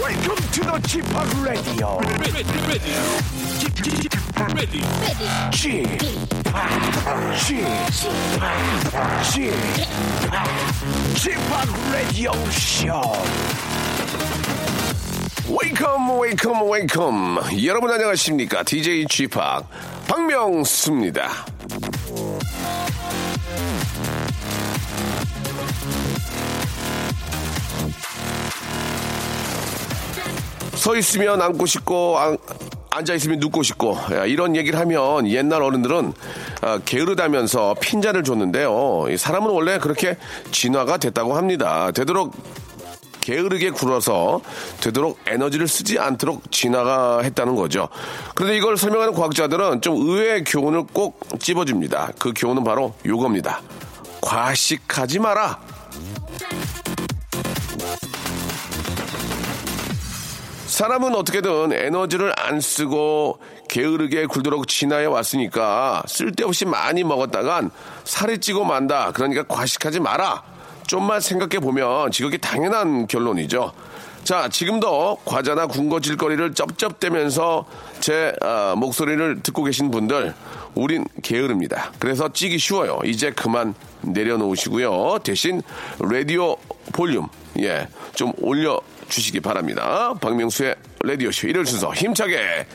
Welcome to the Chip Radio. Chip, Chip, Chip, Radio Show. Welcome, welcome, welcome. 여러분 안녕하십니까? DJ Chip 박명수입니다. 서 있으면 앉고 싶고 안- 앉아 있으면 눕고 싶고 야, 이런 얘기를 하면 옛날 어른들은 아, 게으르다면서 핀잔을 줬는데요. 이 사람은 원래 그렇게 진화가 됐다고 합니다. 되도록 게으르게 굴어서 되도록 에너지를 쓰지 않도록 진화가 했다는 거죠. 그런데 이걸 설명하는 과학자들은 좀 의외의 교훈을 꼭 찝어줍니다. 그 교훈은 바로 요겁니다. 과식하지 마라. 사람은 어떻게든 에너지를 안 쓰고 게으르게 굴도록 진화해 왔으니까 쓸데없이 많이 먹었다간 살이 찌고 만다. 그러니까 과식하지 마라. 좀만 생각해 보면 지극히 당연한 결론이죠. 자, 지금도 과자나 군것질거리를 쩝쩝대면서 제 아, 목소리를 듣고 계신 분들, 우린 게으릅니다. 그래서 찌기 쉬워요. 이제 그만 내려놓으시고요. 대신 라디오 볼륨, 예, 좀 올려 주시기 바랍니다. 박명수의 라디오쇼 일요일 순서 힘차게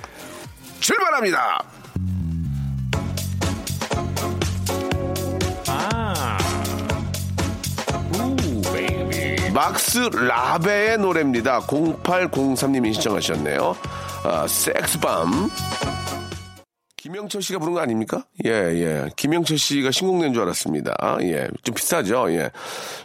출발합니다. 막스 라베의 노래입니다. 0803님이 신청하셨네요. 아, 섹스밤. 김영철 씨가 부른 거 아닙니까? 예, 예. 김영철 씨가 신곡 낸 줄 알았습니다. 예. 좀 비싸죠? 예.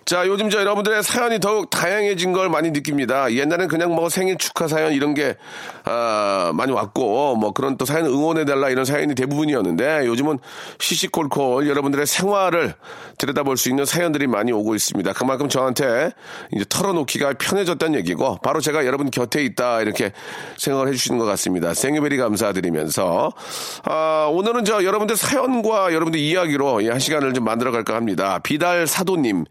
자, 요즘 저 여러분들의 사연이 더욱 다양해진 걸 많이 느낍니다. 옛날엔 그냥 뭐 생일 축하 사연 이런 게, 아, 많이 왔고, 뭐 그런 또 사연 응원해달라 이런 사연이 대부분이었는데, 요즘은 시시콜콜 여러분들의 생활을 들여다볼 수 있는 사연들이 많이 오고 있습니다. 그만큼 저한테 이제 털어놓기가 편해졌다는 얘기고, 바로 제가 여러분 곁에 있다, 이렇게 생각을 해주시는 것 같습니다. 생유베리 감사드리면서, 아, 오늘은 저 여러분들 사연과 여러분들 이야기로 예, 한 시간을 좀 만들어 갈까 합니다. 비달 사도님,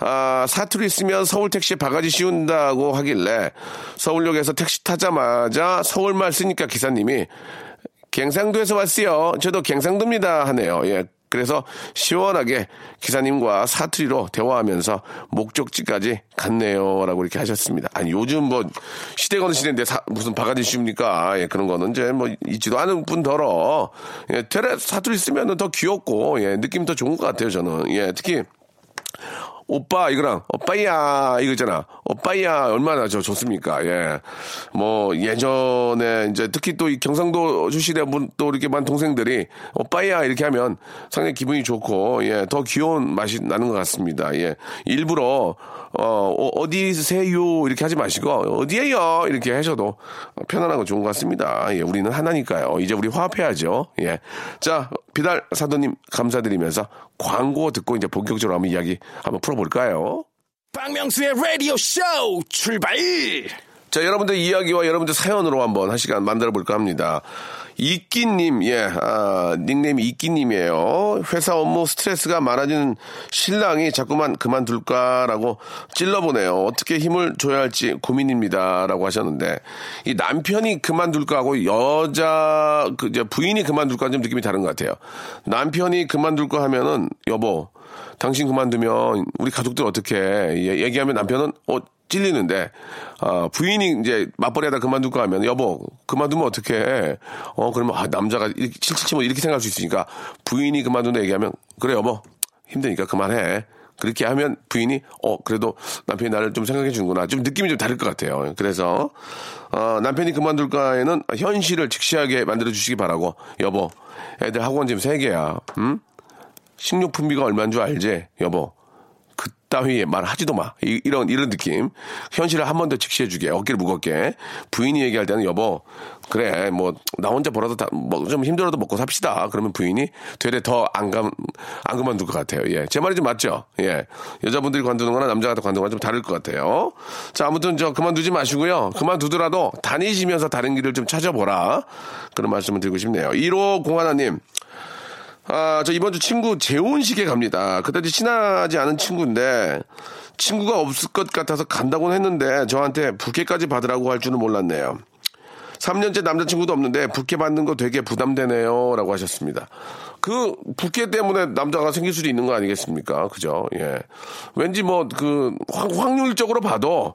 아, 사투리 쓰면 서울 택시 바가지 씌운다고 하길래 서울역에서 택시 타자마자 서울말 쓰니까 기사님이 갱상도에서 왔어요. 저도 갱상도입니다. 하네요. 예. 그래서 시원하게 기사님과 사투리로 대화하면서 목적지까지 갔네요. 라고 이렇게 하셨습니다. 아니, 요즘 뭐, 시대가 어느 시대인데 사- 무슨 바가지 씌웁니까? 예, 그런 거는 이제 뭐, 있지도 않은 분더러, 예, 테레 사투리 쓰면은 더 귀엽고, 예, 느낌 더 좋은 것 같아요, 저는. 예, 특히, 오빠 이거랑 오빠야 이거 있잖아. 오빠야 얼마나 저 좋습니까? 예. 뭐 예전에 이제 특히 또 이 경상도 출신의 분또 이렇게 많은 동생들이 오빠야 이렇게 하면 상당히 기분이 좋고 예 더 귀여운 맛이 나는 것 같습니다. 예. 일부러 어 어디세요? 이렇게 하지 마시고 어디에요? 이렇게 하셔도 편안하고 좋은 것 같습니다. 예 우리는 하나니까요. 이제 우리 화합해야죠. 예 자 비달 사도님 감사드리면서 광고 듣고 이제 본격적으로 한번 이야기 한번 풀어 볼까요? 박명수의 라디오 쇼 출발! 자, 여러분들 이야기와 여러분들 사연으로 한번 한 시간 만들어 볼까 합니다. 이끼님, 예, 아, 닉네임이 이끼님이에요. 회사 업무 스트레스가 많아지는 신랑이 자꾸만 그만둘까라고 찔러보네요. 어떻게 힘을 줘야 할지 고민입니다라고 하셨는데 이 남편이 그만둘까 하고 여자 그 이제 부인이 그만둘까 좀 느낌이 다른 것 같아요. 남편이 그만둘까 하면은 여보, 당신 그만두면 우리 가족들 어떻게 해? 얘기하면 남편은 어 찔리는데 아, 부인이 이제 맞벌이하다 그만둘까 하면 여보 그만두면 어떻게 해? 어 그러면 아 남자가 이렇게 칠칠치면 이렇게 생각할 수 있으니까 부인이 그만둔다 얘기하면 그래 여보 힘드니까 그만해. 그렇게 하면 부인이 어 그래도 남편이 나를 좀 생각해 주는구나 좀 느낌이 좀 다를 것 같아요. 그래서 어, 남편이 그만둘까에는 현실을 직시하게 만들어 주시기 바라고 여보 애들 학원 지금 세 개야. 음? 식료품비가 얼마인 줄 알지 여보. 그 따위 말 하지도 마. 이, 런 이런 느낌. 현실을 한 번 더 직시해 주게. 어깨를 무겁게. 부인이 얘기할 때는 여보, 그래, 뭐, 나 혼자 벌어도 다, 뭐, 좀 힘들어도 먹고 삽시다. 그러면 부인이 되레 더 안 감, 안 그만둘 것 같아요. 예. 제 말이 좀 맞죠? 예. 여자분들이 관두는 거나 남자가 관두는 거나 좀 다를 것 같아요. 자, 아무튼 저 그만두지 마시고요. 그만두더라도 다니시면서 다른 길을 좀 찾아보라. 그런 말씀을 드리고 싶네요. 1호 공하나님. 아, 저 이번 주 친구 재혼식에 갑니다. 그다지 친하지 않은 친구인데 친구가 없을 것 같아서 간다고는 했는데 저한테 부케까지 받으라고 할 줄은 몰랐네요. 3년째 남자친구도 없는데 부케 받는 거 되게 부담되네요. 라고 하셨습니다. 그 부케 때문에 남자가 생길 수도 있는 거 아니겠습니까? 그죠? 예. 왠지 뭐 그 확률적으로 봐도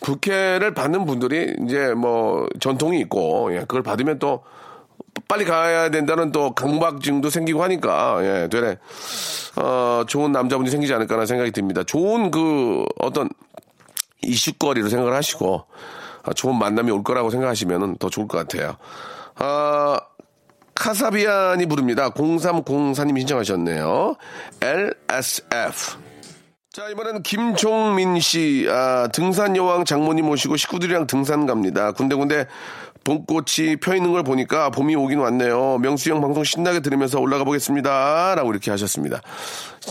부케를 받는 분들이 이제 뭐 전통이 있고 예. 그걸 받으면 또 빨리 가야 된다는 또 강박증도 생기고 하니까 예, 되레 어, 좋은 남자분이 생기지 않을까라는 생각이 듭니다. 좋은 그 어떤 이슈거리로 생각을 하시고 아, 좋은 만남이 올 거라고 생각하시면 더 좋을 것 같아요. 아, 카사비안이 부릅니다. 0304님이 신청하셨네요. LSF. 자, 이번에는 김종민 씨, 아, 등산 여왕 장모님 모시고 식구들이랑 등산 갑니다. 군데군데 봄꽃이 펴 있는 걸 보니까 봄이 오긴 왔네요. 명수 형 방송 신나게 들으면서 올라가 보겠습니다. 라고 이렇게 하셨습니다.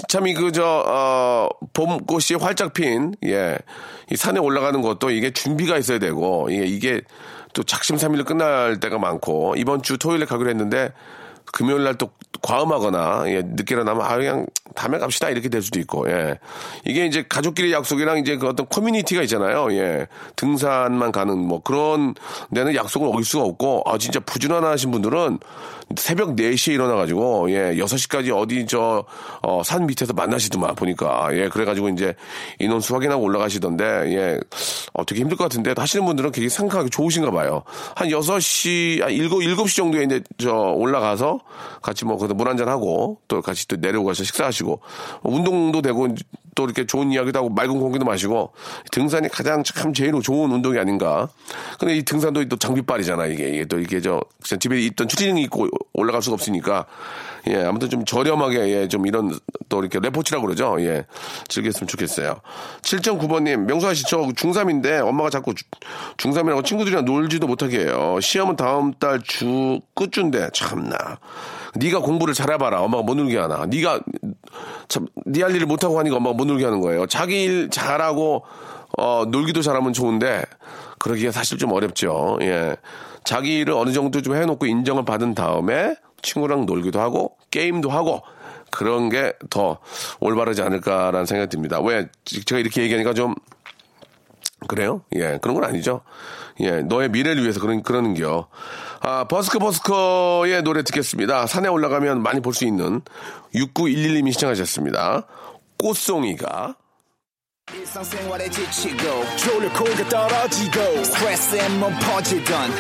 참, 이, 그, 저, 어, 봄꽃이 활짝 핀, 예. 이 산에 올라가는 것도 이게 준비가 있어야 되고, 이게, 이게 또 작심삼일로 끝날 때가 많고, 이번 주 토요일에 가기로 했는데, 금요일 날 또 과음하거나 예, 늦게 일어나면 아 그냥 다음에 갑시다 이렇게 될 수도 있고 예. 이게 이제 가족끼리 약속이랑 이제 그 어떤 커뮤니티가 있잖아요. 예. 등산만 가는 뭐 그런 데는 약속을 어길 수가 없고 아 진짜 부지런하신 분들은 새벽 4시에 일어나 가지고 예, 6시까지 어디 저 어, 산 밑에서 만나시더만 보니까 예, 그래 가지고 이제 인원수 확인하고 올라가시던데 예. 어, 되게 힘들 것 같은데 하시는 분들은 되게 생각하기 좋으신가 봐요. 한 6시 한 7, 7시 정도에 이제 저 올라가서 같이 뭐물 한잔 하고 또 같이 또 내려오고 가서 식사하시고. 운동도 되고 또 이렇게 좋은 이야기도 하고 맑은 공기도 마시고 등산이 가장 참 제일 좋은 운동이 아닌가. 근데 이 등산도 또 장비빨이잖아 이게 이게 또 이게 저 집에 있던 추리닝이 있고 올라갈 수가 없으니까 예 아무튼 좀 저렴하게 예, 좀 이런 또 이렇게 레포츠라고 그러죠 예 즐겼으면 좋겠어요. 7.9번님 명수아 씨 저 중3인데 엄마가 자꾸 중3이라고 친구들이랑 놀지도 못하게 해요. 시험은 다음 달 주 끝주인데 참나. 네가 공부를 잘해봐라. 엄마가 못 놀게 하나. 네가 참네할 일을 못하고 하니까 엄마가 못 놀게 하는 거예요. 자기 일 잘하고 어, 놀기도 잘하면 좋은데 그러기가 사실 좀 어렵죠. 예. 자기 일을 어느 정도 좀 해놓고 인정을 받은 다음에 친구랑 놀기도 하고 게임도 하고 그런 게 더 올바르지 않을까라는 생각이 듭니다. 왜 제가 이렇게 얘기하니까 좀 그래요? 예, 그런 건 아니죠. 예, 너의 미래를 위해서 그런, 그러는겨. 아, 버스커 버스커의 노래 듣겠습니다. 산에 올라가면 많이 볼 수 있는 6911님이 시청하셨습니다. 꽃송이가. 지치고, 떨어지고, 퍼지던,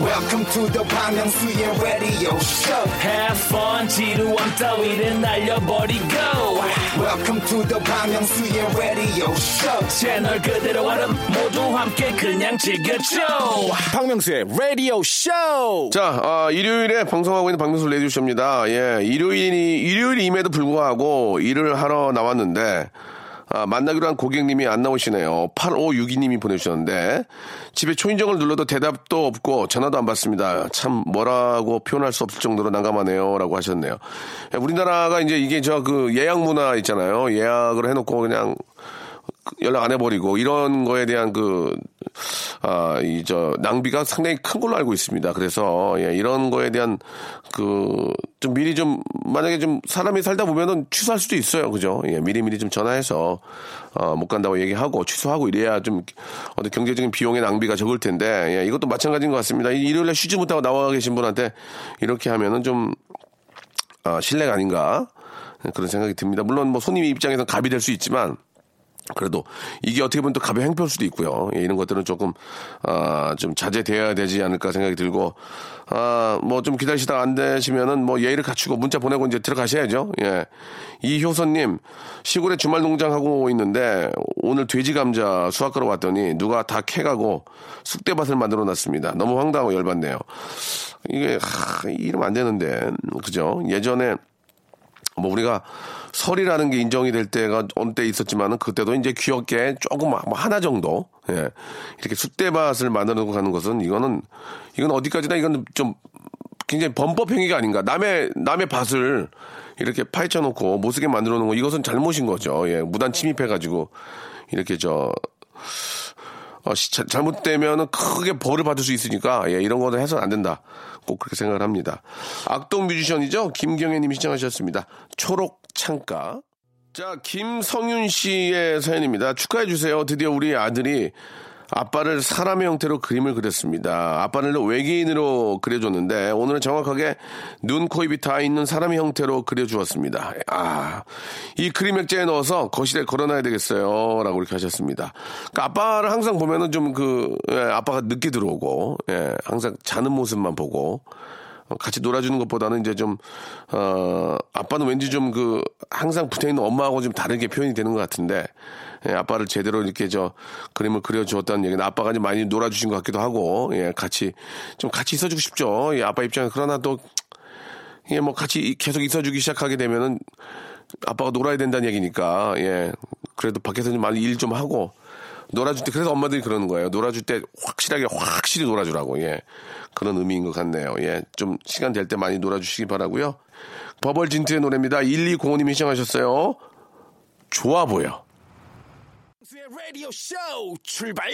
welcome to the Bang radio show Have fun 지루함 따위를 날려버리고 welcome to the Myung-soo's radio show. 채널 그대로 얼음 모두 함께 그냥 즐겨줘. 박명수의 라디오 쇼 자, 아, 일요일에 방송하고 있는 박명수 레디오 쇼입니다. 예, 일요일이, 일요일임에도 불구하고 일을 하러 나왔는데, 아, 만나기로 한 고객님이 안 나오시네요. 8562님이 보내주셨는데, 집에 초인종을 눌러도 대답도 없고 전화도 안 받습니다. 참 뭐라고 표현할 수 없을 정도로 난감하네요. 라고 하셨네요. 예, 우리나라가 이제 이게 저 그 예약 문화 있잖아요. 예약을 해놓고 그냥 연락 안 해버리고 이런 거에 대한 그, 아, 이, 저, 낭비가 상당히 큰 걸로 알고 있습니다. 그래서, 예, 이런 거에 대한 그, 좀 미리 좀, 만약에 좀 사람이 살다 보면은 취소할 수도 있어요. 그죠? 예, 미리미리 좀 전화해서, 어, 못 간다고 얘기하고 취소하고 이래야 좀 어떤 경제적인 비용의 낭비가 적을 텐데, 예, 이것도 마찬가지인 것 같습니다. 이 일요일에 쉬지 못하고 나와 계신 분한테 이렇게 하면은 좀, 아, 신뢰가 아닌가. 그런 생각이 듭니다. 물론 뭐 손님 입장에서는 갑이 될 수 있지만, 그래도 이게 어떻게 보면 또 가벼운 행표일 수도 있고요. 예, 이런 것들은 조금 아, 좀 자제돼야 되지 않을까 생각이 들고 아, 뭐 좀 기다리시다가 안 되시면은 뭐 예의를 갖추고 문자 보내고 이제 들어가셔야죠. 예. 이효선님 시골에 주말 농장 하고 있는데 오늘 돼지 감자 수확하러 왔더니 누가 다 캐가고 쑥대밭을 만들어 놨습니다. 너무 황당하고 열받네요. 이게 하, 이러면 안 되는데 그죠? 예전에 뭐 우리가 설이라는 게 인정이 될 때가 어느 때 있었지만은 그때도 이제 귀엽게 조금 뭐 하나 정도 예 이렇게 숫대밭을 만들어 가는 것은 이거는 이건 어디까지나 이건 좀 굉장히 범법 행위가 아닌가 남의 남의 밭을 이렇게 파헤쳐 놓고 못 쓰게 만들어 놓은 거 이것은 잘못인 거죠 예 무단 침입해 가지고 이렇게 저 어, 잘못되면은 크게 벌을 받을 수 있으니까 예, 이런 거는 해서는 안 된다. 꼭 그렇게 생각을 합니다. 악동 뮤지션이죠. 김경애님이 시청하셨습니다. 초록 창가. 자, 김성윤 씨의 사연입니다. 축하해 주세요. 드디어 우리 아들이 아빠를 사람의 형태로 그림을 그렸습니다. 아빠를 외계인으로 그려줬는데 오늘은 정확하게 눈, 코, 입이 다 있는 사람의 형태로 그려주었습니다. 아, 이 그림 액자에 넣어서 거실에 걸어놔야 되겠어요. 라고 이렇게 하셨습니다. 그러니까 아빠를 항상 보면은 좀 그, 예, 아빠가 늦게 들어오고, 예, 항상 자는 모습만 보고, 어, 같이 놀아주는 것보다는 이제 좀, 어, 아빠는 왠지 좀 그, 항상 붙어 있는 엄마하고 좀 다르게 표현이 되는 것 같은데, 예, 아빠를 제대로 이렇게 저 그림을 그려주었다는 얘기는 아빠가 좀 많이 놀아주신 것 같기도 하고, 예, 같이, 좀 같이 있어주고 싶죠. 예, 아빠 입장에. 그러나 또, 예, 뭐 같이 계속 있어주기 시작하게 되면은 아빠가 놀아야 된다는 얘기니까, 예, 그래도 밖에서 좀 많이 일 좀 하고, 놀아줄 때, 그래서 엄마들이 그러는 거예요. 놀아줄 때 확실하게, 확실히 놀아주라고, 예. 그런 의미인 것 같네요. 예. 좀 시간 될 때 많이 놀아주시기 바라고요 버벌진트의 노래입니다. 1205님이 시청하셨어요. 좋아 보여. 라디오 쇼 출발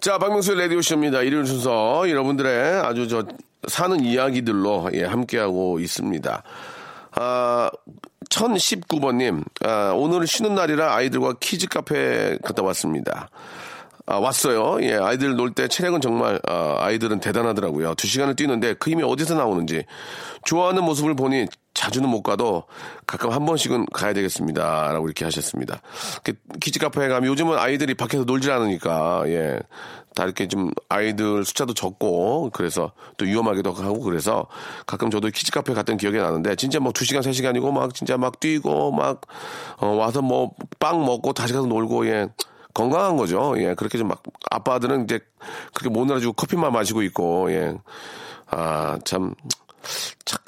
자, 박명수의 라디오쇼입니다. 일요일 순서. 여러분들의 아주 저, 사는 이야기들로, 예, 함께하고 있습니다. 아, 1019번님, 아, 오늘 쉬는 날이라 아이들과 키즈 카페 갔다 왔습니다. 아, 왔어요. 예, 아이들 놀 때 체력은 정말, 아, 아이들은 대단하더라고요. 두 시간을 뛰는데 그 힘이 어디서 나오는지. 좋아하는 모습을 보니 자주는 못 가도 가끔 한 번씩은 가야 되겠습니다. 라고 이렇게 하셨습니다. 그 키즈 카페에 가면 요즘은 아이들이 밖에서 놀질 않으니까, 예. 다 이렇게 좀 아이들 숫자도 적고, 그래서 또 위험하기도 하고 그래서 가끔 저도 키즈 카페 갔던 기억이 나는데 진짜 뭐두 시간, 세 시간이고 막 진짜 막 뛰고 막, 어, 와서 뭐 빵 먹고 다시 가서 놀고, 예. 건강한 거죠. 예, 그렇게 좀 막, 아빠들은 이제 그렇게 못 놀아주고 커피만 마시고 있고, 예. 아, 참, 자,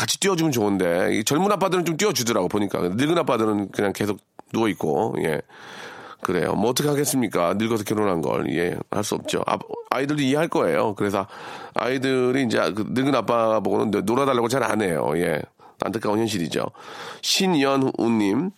같이 뛰어주면 좋은데, 이 젊은 아빠들은 좀 뛰어주더라고, 보니까. 늙은 아빠들은 그냥 계속 누워 있고, 예. 그래요. 뭐 어떻게 하겠습니까? 늙어서 결혼한 걸. 예, 할 수 없죠. 아, 아이들도 이해할 거예요. 그래서 아이들이 이제 그 늙은 아빠 보고는 놀아달라고 잘 안 해요. 예. 안타까운 현실이죠. 신연우님.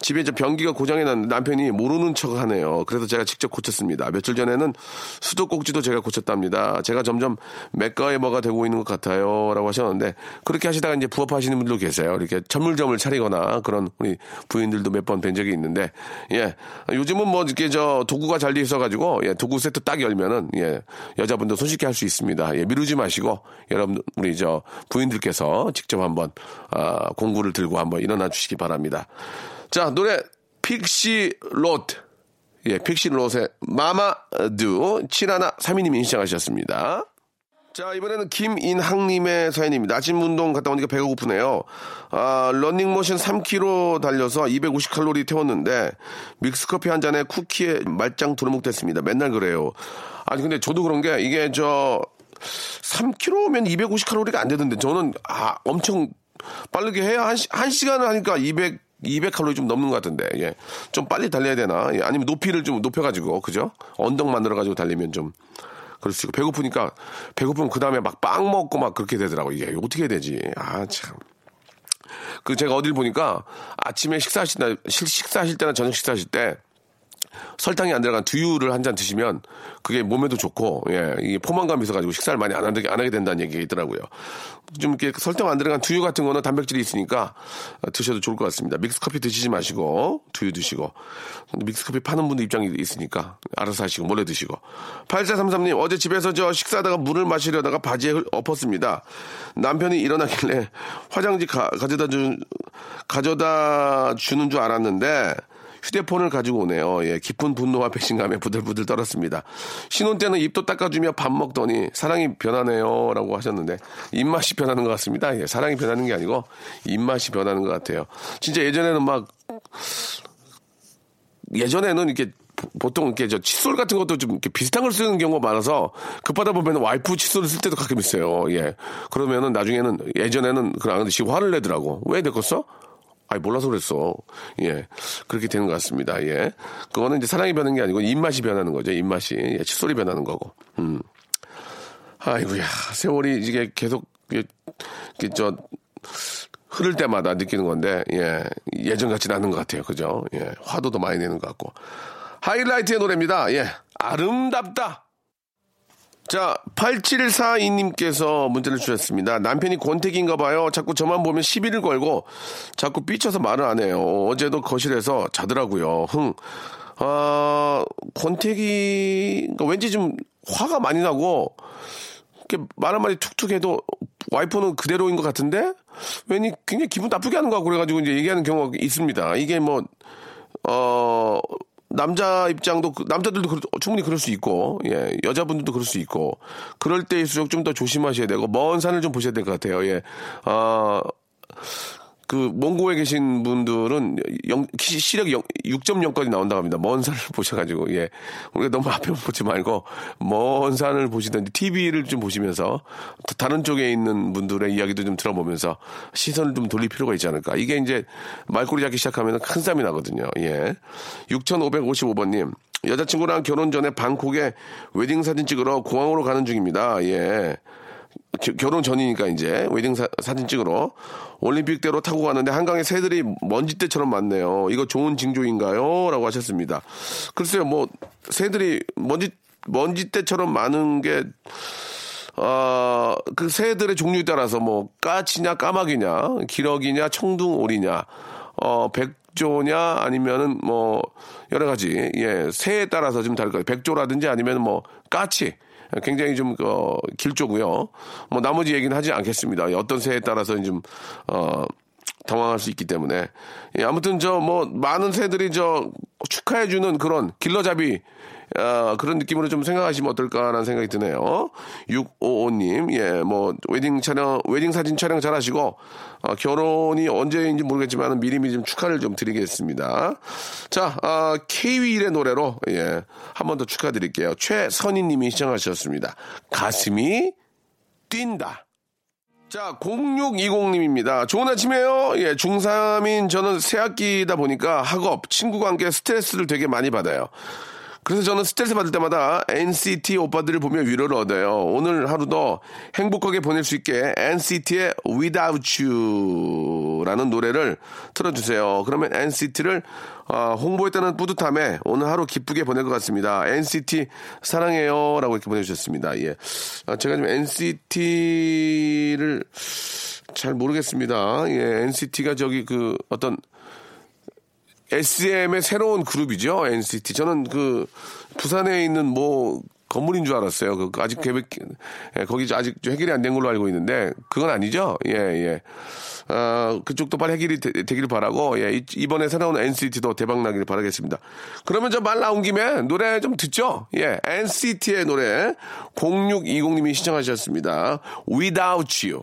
집에 저 변기가 고장이 났는데 남편이 모르는 척 하네요. 그래서 제가 직접 고쳤습니다. 며칠 전에는 수도꼭지도 제가 고쳤답니다. 제가 점점 맥가이버가 되고 있는 것 같아요. 라고 하셨는데 그렇게 하시다가 이제 부업하시는 분들도 계세요. 이렇게 천물점을 차리거나 그런 우리 부인들도 몇 번 뵌 적이 있는데 예. 요즘은 뭐 이렇게 저 도구가 잘 돼 있어가지고 예. 도구 세트 딱 열면은 예. 여자분도 손쉽게 할 수 있습니다. 예. 미루지 마시고 여러분 우리 저 부인들께서 직접 한번 아, 공구를 들고 한번 일어나 주시기 바랍니다. 자, 노래 픽시 롯. 예, 픽시 롯의 마마두 7132님이 신청하셨습니다. 자, 이번에는 김인학님의 사연입니다. 아침 운동 갔다 오니까 배가 고프네요. 아, 런닝머신 3km 달려서 250칼로리 태웠는데, 믹스커피 한 잔에 쿠키에 말짱 두루묵 됐습니다. 맨날 그래요. 아니, 근데 저도 그런 게, 이게 저, 3km면 250칼로리가 안 되던데, 저는, 아, 엄청 빠르게 해야 한, 시, 한 시간을 하니까 200, 200 칼로리 좀 넘는 것 같은데, 예. 좀 빨리 달려야 되나? 예, 아니면 높이를 좀 높여가지고, 그죠? 언덕 만들어가지고 달리면 좀. 그럴 수 있고, 배고프니까, 배고프면 그 다음에 막 빵 먹고 막 그렇게 되더라고. 이게 어떻게 해야 되지? 아, 참. 그 제가 어딜 보니까 아침에 식사하실 때, 식- 식사하실 때나 저녁 식사하실 때 설탕이 안 들어간 두유를 한 잔 드시면 그게 몸에도 좋고, 예, 이게 포만감이 있어가지고 식사를 많이 안 하게, 안 하게 된다는 얘기가 있더라고요. 좀 이렇게 설탕 안 들어간 두유 같은 거는 단백질이 있으니까 어, 드셔도 좋을 것 같습니다. 믹스커피 드시지 마시고, 두유 드시고. 믹스커피 파는 분도 입장이 있으니까 알아서 하시고, 몰래 드시고. 8433님, 어제 집에서 저 식사하다가 물을 마시려다가 바지에 흘- 엎었습니다. 남편이 일어나길래 화장지 가, 가져다 준, 가져다 주는 줄 알았는데, 휴대폰을 가지고 오네요. 예, 깊은 분노와 배신감에 부들부들 떨었습니다. 신혼 때는 입도 닦아주며 밥 먹더니 사랑이 변하네요. 라고 하셨는데, 입맛이 변하는 것 같습니다. 예, 사랑이 변하는 게 아니고, 입맛이 변하는 것 같아요. 진짜 예전에는 막, 예전에는 이렇게 보- 보통 이렇게 저 칫솔 같은 것도 좀 이렇게 비슷한 걸 쓰는 경우가 많아서 급하다 보면 와이프 칫솔을 쓸 때도 가끔 있어요. 예. 그러면은 나중에는 예전에는 그런 안 하듯이 화를 내더라고. 왜 내 거 써? 아이, 몰라서 그랬어. 예. 그렇게 되는 것 같습니다. 예. 그거는 이제 사랑이 변하는 게 아니고 입맛이 변하는 거죠. 입맛이. 예, 칫솔이 변하는 거고. 음. 아이고야. 세월이 이게 계속, 이게, 이게 저, 흐를 때마다 느끼는 건데, 예. 예전 같지는 않은 것 같아요. 그죠? 예. 화도 더 많이 내는 것 같고. 하이라이트의 노래입니다. 예. 아름답다. 자, 8742님께서 문자를 주셨습니다. 남편이 권태기인가 봐요. 자꾸 저만 보면 시비를 걸고 자꾸 삐쳐서 말을 안 해요. 어제도 거실에서 자더라고요. 흥. 아, 권태기, 그러니까 왠지 좀 화가 많이 나고 말 한마디 툭툭 해도 와이프는 그대로인 것 같은데 왠지 굉장히 기분 나쁘게 하는 거 같고 그래가지고 이제 얘기하는 경우가 있습니다. 이게 뭐, 어, 남자 입장도 그- 남자들도 그럴- 충분히 그럴 수 있고 예 여자분들도 그럴 수 있고 그럴 때일수록 좀 더 조심하셔야 되고 먼 산을 좀 보셔야 될 것 같아요. 예 아 그 몽고에 계신 분들은 영, 시- 시력 6.0까지 나온다고 합니다. 먼 산을 보셔가지고, 예. 우리가 너무 앞에 보지 말고, 먼 산을 보시든지, TV를 좀 보시면서, 다른 쪽에 있는 분들의 이야기도 좀 들어보면서, 시선을 좀 돌릴 필요가 있지 않을까. 이게 이제, 말꼬리 잡기 시작하면 큰 쌈이 나거든요. 예. 6555번님. 여자친구랑 결혼 전에 방콕에 웨딩 사진 찍으러 공항으로 가는 중입니다. 예. 겨- 결혼 전이니까 이제 웨딩 사, 진 찍으러 올림픽대로 타고 가는데 한강에 새들이 먼지떼처럼 많네요. 이거 좋은 징조인가요? 라고 하셨습니다. 글쎄요, 뭐 새들이 먼지 먼지떼처럼 많은 게 어, 그 새들의 종류에 따라서 뭐 까치냐 까마귀냐 기러기냐 청둥오리냐 어 백조냐 아니면은 뭐 여러 가지 예 새에 따라서 좀 다를 거예요 백조라든지 아니면 뭐 까치 굉장히 좀, 어, 길조고요. 뭐, 나머지 얘기는 하지 않겠습니다. 어떤 새에 따라서 좀, 어, 당황할 수 있기 때문에. 예, 아무튼 저, 뭐, 많은 새들이 저, 축하해주는 그런 길러잡이, 어, 그런 느낌으로 좀 생각하시면 어떨까라는 생각이 드네요. 655님, 예, 뭐, 웨딩 촬영, 웨딩 사진 촬영 잘 하시고, 어, 결혼이 언제인지 모르겠지만 미리미리 좀 축하를 좀 드리겠습니다. 자, 아, K-윌의 노래로, 예, 한 번 더 축하드릴게요. 최선희 님이 시청하셨습니다. 가슴이 뛴다. 자, 0620님입니다. 좋은 아침이에요. 예, 중3인 저는 새학기다 보니까 학업, 함께 스트레스를 되게 많이 받아요. 그래서 저는 스트레스 받을 때마다 NCT 오빠들을 보며 위로를 얻어요. 오늘 하루도 행복하게 보낼 수 있게 NCT의 Without You라는 노래를 틀어주세요. 그러면 NCT를 어, 홍보했다는 뿌듯함에 오늘 하루 기쁘게 보낼 것 같습니다. NCT 사랑해요. 라고 이렇게 보내주셨습니다. 예. 아, 제가 좀 NCT를 잘 모르겠습니다. 예, NCT가 저기 그 어떤 SM의 새로운 그룹이죠. NCT. 저는 그 부산에 있는 뭐 건물인 줄 알았어요. 그 아직 계획 예, 거기 아직 해결이 안 된 걸로 알고 있는데 그건 아니죠. 예, 예. 아, 그쪽도 빨리 해결이 되, 길 바라고 예, 이- 이번에 새로운 NCT도 대박 나기를 바라겠습니다. 그러면 저 말 나온 김에 노래 좀 듣죠. 예, NCT의 노래 0620님이 신청하셨습니다. Without You.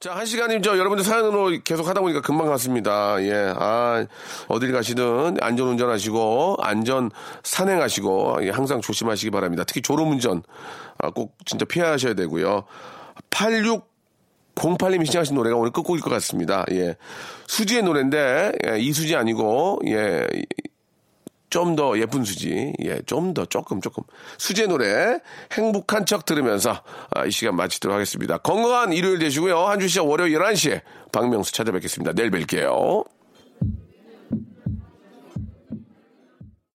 자, 한 시간이 저 여러분들 사연으로 계속 하다 보니까 금방 갔습니다. 예, 아, 어딜 가시든 안전 운전하시고, 안전 산행하시고, 예, 항상 조심하시기 바랍니다. 특히 졸음운전, 아, 꼭 진짜 피하셔야 되고요. 8608님이 신청하신 노래가 오늘 끝곡일 것 같습니다. 예. 수지의 노래인데, 예, 이수지 아니고, 예, 좀 더 예쁜 수지, 예, 좀 더 조금 조금 수지의 노래 행복한 척 들으면서 아, 이 시간 마치도록 하겠습니다. 건강한 일요일 되시고요. 한 주 시작 월요일 11시에 박명수 찾아뵙겠습니다. 내일 뵐게요.